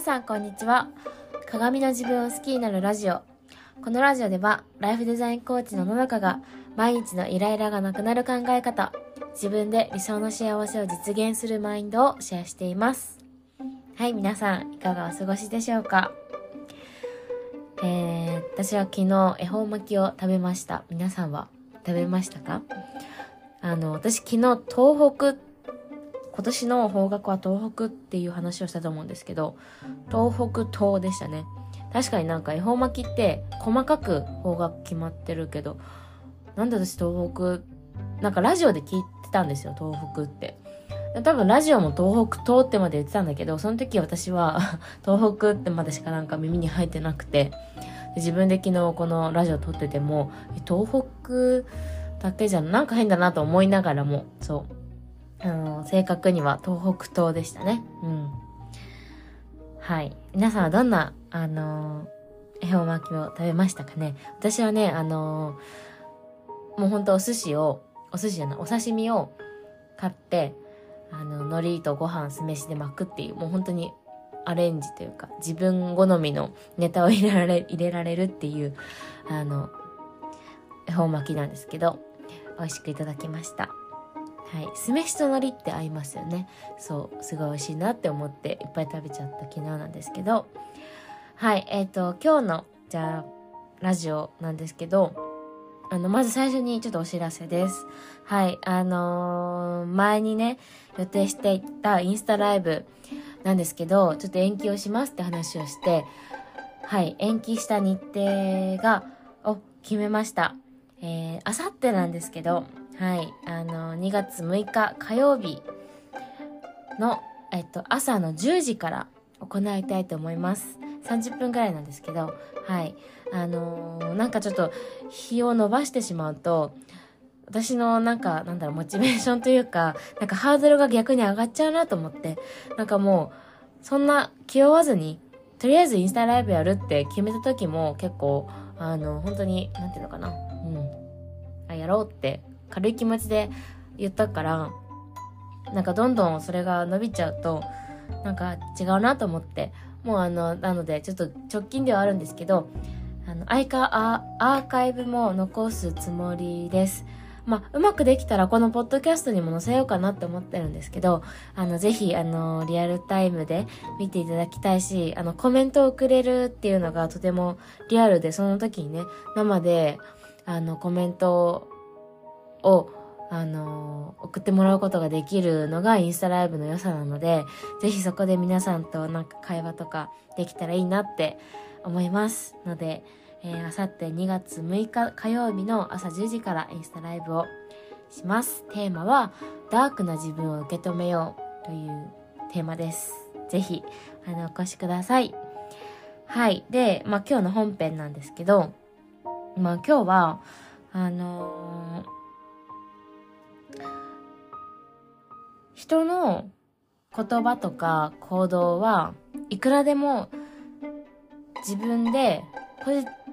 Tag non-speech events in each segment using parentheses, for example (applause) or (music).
皆さんこんにちは。鏡の自分を好きになるラジオ。このラジオではライフデザインコーチの野中が毎日のイライラがなくなる考え方自分で理想の幸せを実現するマインドをシェアしています。はい皆さんいかがお過ごしでしょうか？えー、私は昨日恵方巻きを食べました。皆さんは食べましたか？あの私昨日東北今年の方角は東北っていう話をしたと思うんですけど東北東でしたね。確かになんか恵方巻きって細かく方角決まってるけどなんで私東北なんかラジオで聞いてたんですよ東北って。多分ラジオも東北東ってまで言ってたんだけどその時私は (laughs) 東北ってまでしかなんか耳に入ってなくて自分で昨日このラジオ撮ってても東北だけじゃなんか変だなと思いながらもそう。あの、正確には東北東でしたね。うん。はい。皆さんはどんな、あの恵方巻きを食べましたかね？私はね、あのもうほんとお寿司を、お寿司じゃない、お刺身を買って、あの、海苔とご飯酢飯で巻くっていう、もう本当にアレンジというか、自分好みのネタを入れられ、入れられるっていう、あの、恵方巻きなんですけど、美味しくいただきました。はい、酢飯と海苔って合いますよね。そうすごい美味しいなって思っていっぱい食べちゃった昨日なんですけど。はいえっ、ー、と今日のじゃあラジオなんですけどあのまず最初にちょっとお知らせです。はいあのー、前にね予定していたインスタライブなんですけどちょっと延期をしますって話をしてはい延期した日程がを決めました。えー、あさってなんですけどはい、あの、2月6日火曜日の、えっと、朝の10時から行いたいと思います。30分ぐらいなんですけど、はい。あのー、なんかちょっと日を伸ばしてしまうと、私のなんか、なんだろう、モチベーションというか、なんかハードルが逆に上がっちゃうなと思って、なんかもう、そんな気負わずに、とりあえずインスタライブやるって決めた時も結構、あの、本当に、なんていうのかな、うん。あ、やろうって軽い気持ちで言ったからなんかどんどんそれが伸びちゃうとなんか違うなと思ってもうあのなのでちょっと直近ではあるんですけどあのアイカアーカイブも残すつもりです。まあ、うまくできたらこのポッドキャストにも載せようかなって思ってるんですけど、あの、ぜひ、あの、リアルタイムで見ていただきたいし、あの、コメントをくれるっていうのがとてもリアルで、その時にね、生で、あの、コメントを、あの、送ってもらうことができるのがインスタライブの良さなので、ぜひそこで皆さんとなんか会話とかできたらいいなって思います。ので、えー、あさって2月6日火曜日の朝10時からインスタライブをします。テーマは、ダークな自分を受け止めようというテーマです。ぜひ、あの、お越しください。はい。で、まあ今日の本編なんですけど、まあ今日は、あのー人の言葉とか行動はいくらでも自分で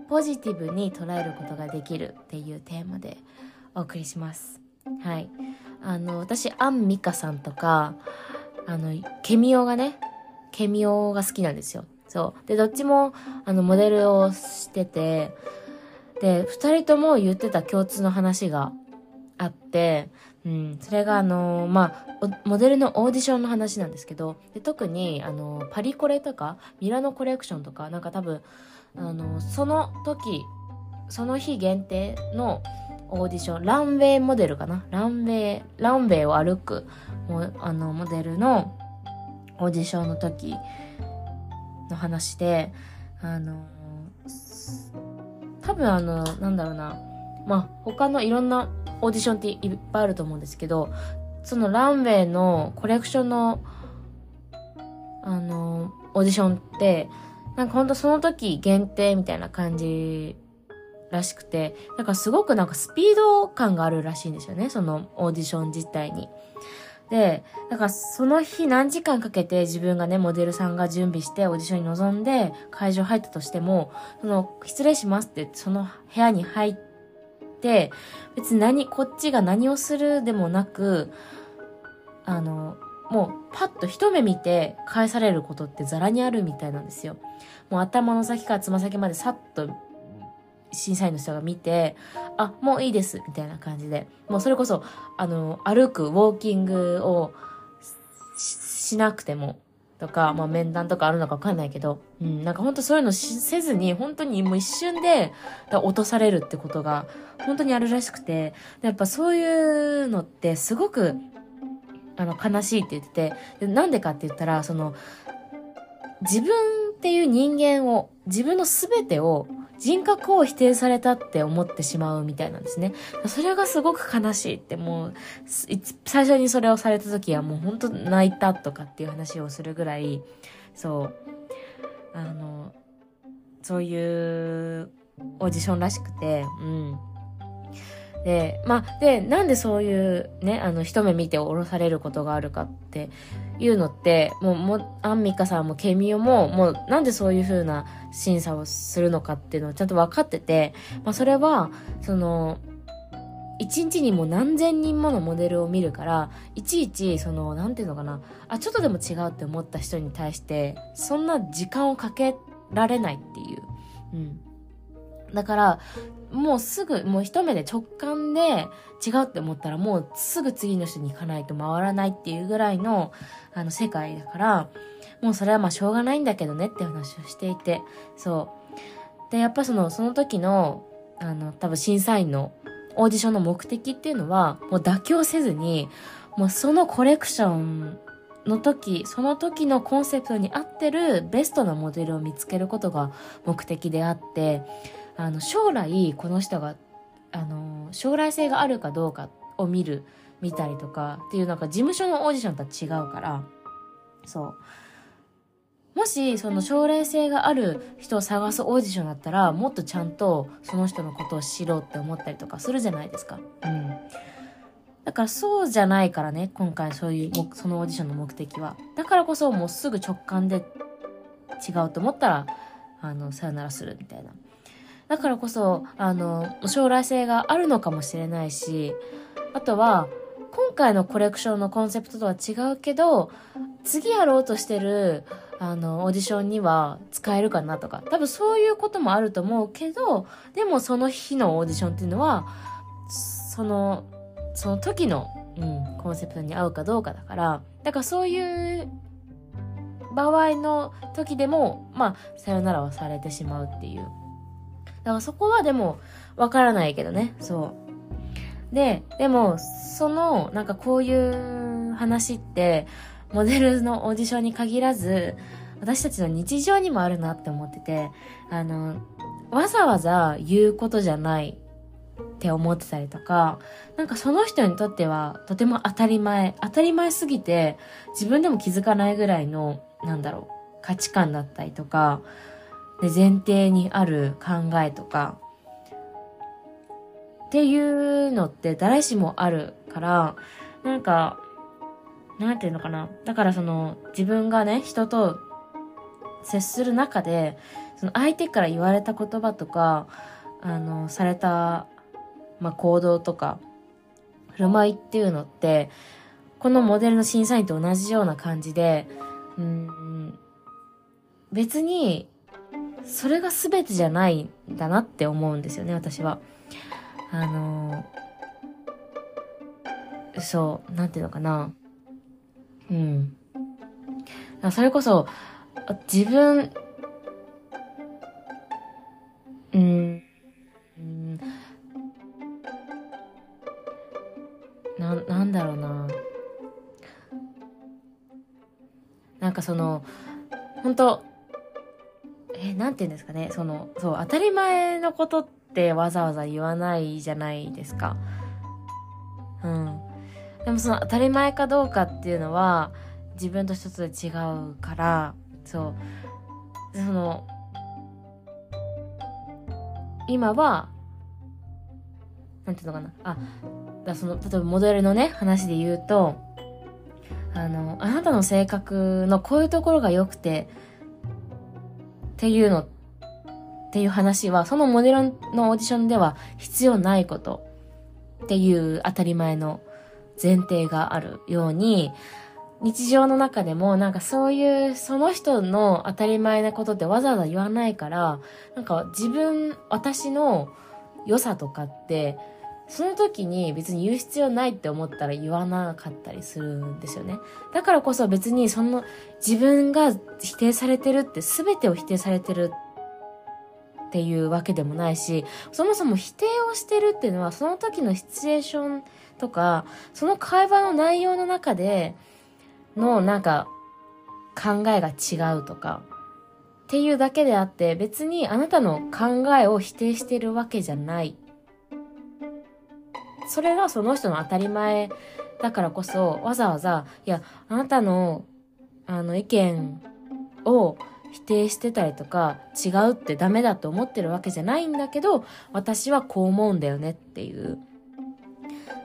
ポジティブに捉えることができるっていうテーマでお送りします。はい。あの、私、アンミカさんとか、あの、ケミオがね、ケミオが好きなんですよ。そう。で、どっちも、あの、モデルをしてて、で、二人とも言ってた共通の話があって、うん、それがあのー、まあ、モデルのオーディションの話なんですけど、で特にあのー、パリコレとか、ミラノコレクションとか、なんか多分、あのー、その時、その日限定のオーディション、ランウェイモデルかな？ランウェイ、ランウェイを歩く、もあの、モデルのオーディションの時の話で、あの、多分あの、なんだろうな、まあ、他のいろんなオーディションっていっぱいあると思うんですけど、そのランウェイのコレクションの、あの、オーディションって、なんかほんとその時限定みたいな感じらしくて、だかすごくなんかスピード感があるらしいんですよね、そのオーディション自体に。で、だからその日何時間かけて自分がね、モデルさんが準備してオーディションに臨んで会場入ったとしても、その、失礼しますってその部屋に入って、別に何、こっちが何をするでもなく、あの、もうパッと一目見て返されることってザラにあるみたいなんですよ。もう頭の先からつま先までさっと審査員の人が見て、あ、もういいです、みたいな感じで。もうそれこそ、あの、歩く、ウォーキングをしなくても、とか、まあ面談とかあるのかわかんないけど、うん、なんかほんとそういうのせずに、本当にもう一瞬で落とされるってことが、本当にあるらしくて、やっぱそういうのってすごく、あの、悲しいって言ってて、なんでかって言ったら、その、自分っていう人間を、自分の全てを人格を否定されたって思ってしまうみたいなんですね。それがすごく悲しいってもう、最初にそれをされた時はもうほんと泣いたとかっていう話をするぐらい、そう、あの、そういうオーディションらしくて、うん。で、まあ、で、なんでそういうね、あの、一目見て降ろされることがあるかっていうのって、もう、もアンミカさんもケミオも、もう、なんでそういう風な審査をするのかっていうのをちゃんと分かってて、まあ、それは、その、一日にも何千人ものモデルを見るから、いちいち、その、なんていうのかな、あ、ちょっとでも違うって思った人に対して、そんな時間をかけられないっていう。うん。だから、もうすぐ、もう一目で直感で違うって思ったらもうすぐ次の人に行かないと回らないっていうぐらいの、あの、世界だから、もうそれはまあしょうがないんだけどねって話をしていて、そう。で、やっぱその、その時の、あの、多分審査員のオーディションの目的っていうのは、もう妥協せずに、もうそのコレクションの時、その時のコンセプトに合ってるベストなモデルを見つけることが目的であって、あの、将来この人が、あの、将来性があるかどうかを見る、見たりとかっていうなんか事務所のオーディションとは違うから、そう。もし、その将来性がある人を探すオーディションだったら、もっとちゃんとその人のことを知ろうって思ったりとかするじゃないですか。うん。だからそうじゃないからね、今回そういう、そのオーディションの目的は。だからこそもうすぐ直感で違うと思ったら、あの、さよならするみたいな。だからこそ、あの、将来性があるのかもしれないし、あとは、今回のコレクションのコンセプトとは違うけど、次やろうとしてる、あの、オーディションには使えるかなとか、多分そういうこともあると思うけど、でもその日のオーディションっていうのは、その、その時の、うん、コンセプトに合うかどうかだから、だからそういう場合の時でも、まあ、さよならはされてしまうっていう。だからそこはでも、わからないけどね、そう。で、でも、その、なんかこういう話って、モデルのオーディションに限らず、私たちの日常にもあるなって思ってて、あの、わざわざ言うことじゃないって思ってたりとか、なんかその人にとってはとても当たり前、当たり前すぎて自分でも気づかないぐらいの、なんだろう、価値観だったりとか、で前提にある考えとか、っていうのって誰しもあるから、なんか、なんていうのかな。だからその、自分がね、人と接する中で、その相手から言われた言葉とか、あの、された、まあ、行動とか、振る舞いっていうのって、このモデルの審査員と同じような感じで、うん、別にそれが全てじゃないんだなって思うんですよね、私は。あのー、そう、なんていうのかな。うん。それこそ、自分、うん、な、なんだろうな。なんかその、本当なんて言うんですかねそのそう当たり前のことってわざわざ言わないじゃないですか。うん。でもその当たり前かどうかっていうのは自分と一つで違うからそう。その今はなんていうのかな。あだその例えばモデルのね話で言うとあのあなたの性格のこういうところが良くてっていうの、っていう話は、そのモデルのオーディションでは必要ないことっていう当たり前の前提があるように、日常の中でもなんかそういうその人の当たり前なことってわざわざ言わないからなんか自分私の良さとかってその時に別に言う必要ないって思ったら言わなかったりするんですよね。だからこそ別にその自分が否定されてるって全てを否定されてるっていうわけでもないし、そもそも否定をしてるっていうのはその時のシチュエーションとか、その会話の内容の中でのなんか考えが違うとか、っていうだけであって別にあなたの考えを否定してるわけじゃないそれがその人の当たり前だからこそ、わざわざ、いや、あなたの、あの、意見を否定してたりとか、違うってダメだと思ってるわけじゃないんだけど、私はこう思うんだよねっていう。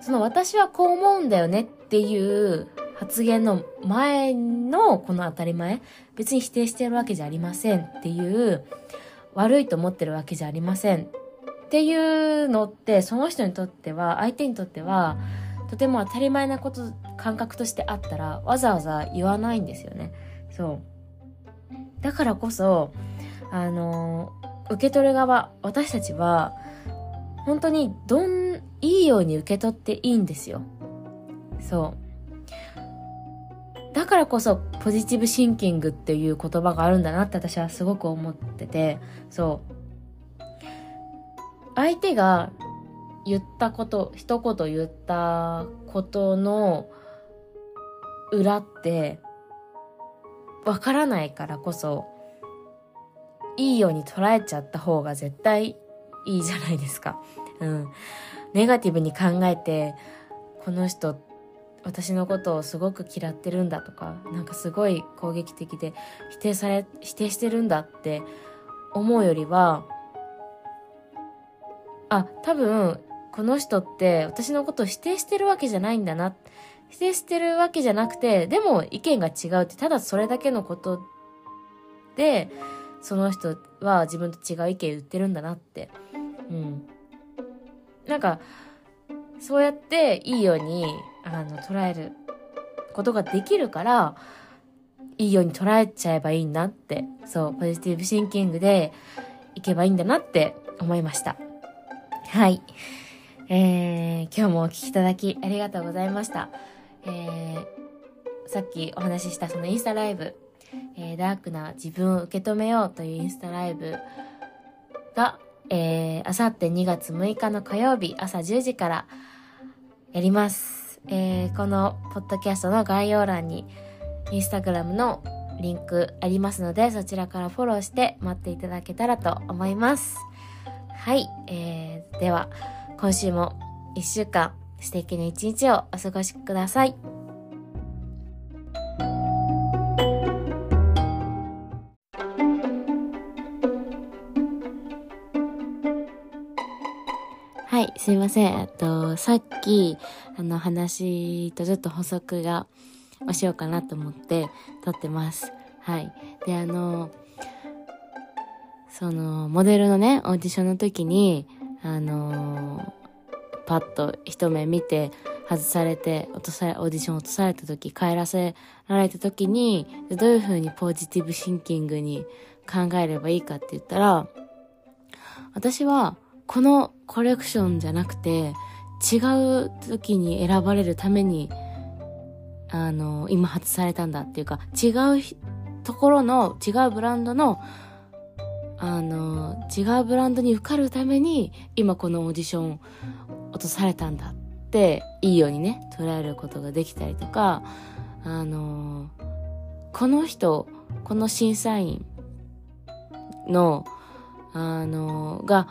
その私はこう思うんだよねっていう発言の前のこの当たり前、別に否定してるわけじゃありませんっていう、悪いと思ってるわけじゃありませんっていうのってその人にとっては相手にとってはとても当たり前なこと感覚としてあったらわざわざ言わないんですよね。そう。だからこそあの受け取る側私たちは本当にどんいいように受け取っていいんですよ。そう。だからこそポジティブシンキングっていう言葉があるんだなって私はすごく思っててそう。相手が言ったこと、一言言ったことの裏って、わからないからこそ、いいように捉えちゃった方が絶対いいじゃないですか。(laughs) うん。ネガティブに考えて、この人、私のことをすごく嫌ってるんだとか、なんかすごい攻撃的で否定され、否定してるんだって思うよりは、あ、多分、この人って私のことを否定してるわけじゃないんだな。否定してるわけじゃなくて、でも意見が違うって、ただそれだけのことで、その人は自分と違う意見言ってるんだなって。うん。なんか、そうやっていいように、あの、捉えることができるから、いいように捉えちゃえばいいんだって、そう、ポジティブシンキングでいけばいいんだなって思いました。はい。えー、今日もお聴きいただきありがとうございました。えー、さっきお話ししたそのインスタライブ、えー、ダークな自分を受け止めようというインスタライブが、えー、あさって2月6日の火曜日朝10時からやります。えー、このポッドキャストの概要欄にインスタグラムのリンクありますので、そちらからフォローして待っていただけたらと思います。はい、えー、では、今週も一週間素敵な一日をお過ごしください。はい、すいません。えっと、さっき、あの、話とちょっと補足が、をしようかなと思って撮ってます。はい。で、あの、その、モデルのね、オーディションの時に、あのー、パッと一目見て外されて、落とされ、オーディション落とされた時、帰らせられた時に、どういう風にポジティブシンキングに考えればいいかって言ったら、私は、このコレクションじゃなくて、違う時に選ばれるために、あの、今外されたんだっていうか、違うところの、違うブランドのあの、違うブランドに受かるために、今このオーディション落とされたんだって、いいようにね、捉えることができたりとか、あの、この人、この審査員の、あの、が、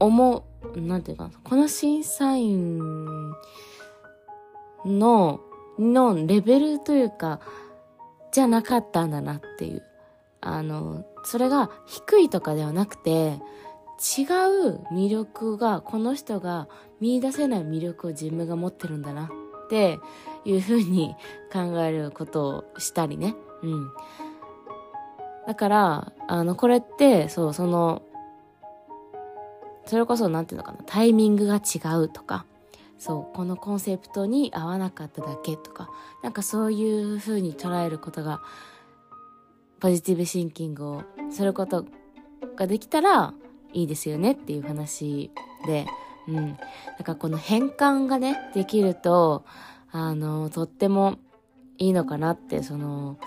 思う、なんていうか、この審査員の、のレベルというか、じゃなかったんだなっていう。あの、それが低いとかではなくて、違う魅力が、この人が見出せない魅力を自分が持ってるんだなっていうふうに考えることをしたりね。うん。だから、あの、これって、そう、その、それこそ、なんていうのかな、タイミングが違うとか、そうこのコンセプトに合わなかっただけとかなんかそういう風に捉えることがポジティブシンキングをすることができたらいいですよねっていう話で、うん。だからこの変換がね、できると、あの、とってもいいのかなって、その、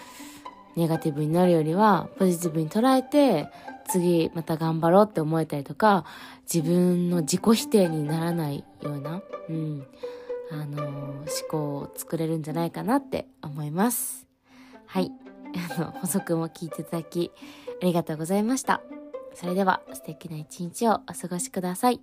ネガティブになるよりは、ポジティブに捉えて、次また頑張ろうって思えたりとか、自分の自己否定にならないような、うん、あの、思考を作れるんじゃないかなって思います。はい。あの、補足も聞いていただき、ありがとうございました。それでは素敵な一日をお過ごしください。